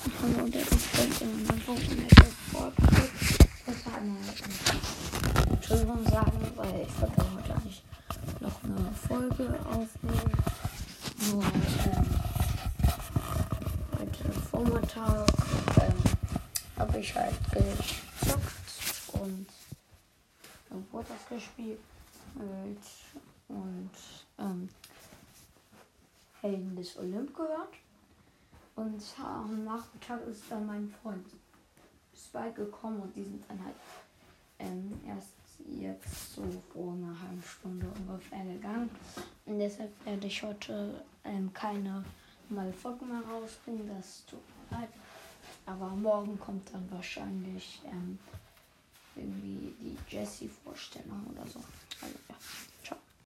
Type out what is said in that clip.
Hallo, der ist in meinem Wochenende fortgeführt. Ich wollte eine Entschuldigung sagen, weil ich wollte heute eigentlich noch eine Folge aufnehmen. Nur ähm, heute Vormittag ähm, habe ich halt gezockt und Geburtstag gespielt und ähm, Helden des Olymp gehört. Und am Nachmittag ist dann mein Freund Spike gekommen und die sind dann halt ähm, erst jetzt so vor einer halben Stunde ungefähr gegangen. Und deshalb werde ich heute ähm, keine normale Folge mehr rausbringen. Das tut mir leid. Aber morgen kommt dann wahrscheinlich ähm, irgendwie die Jessie-Vorstellung oder so.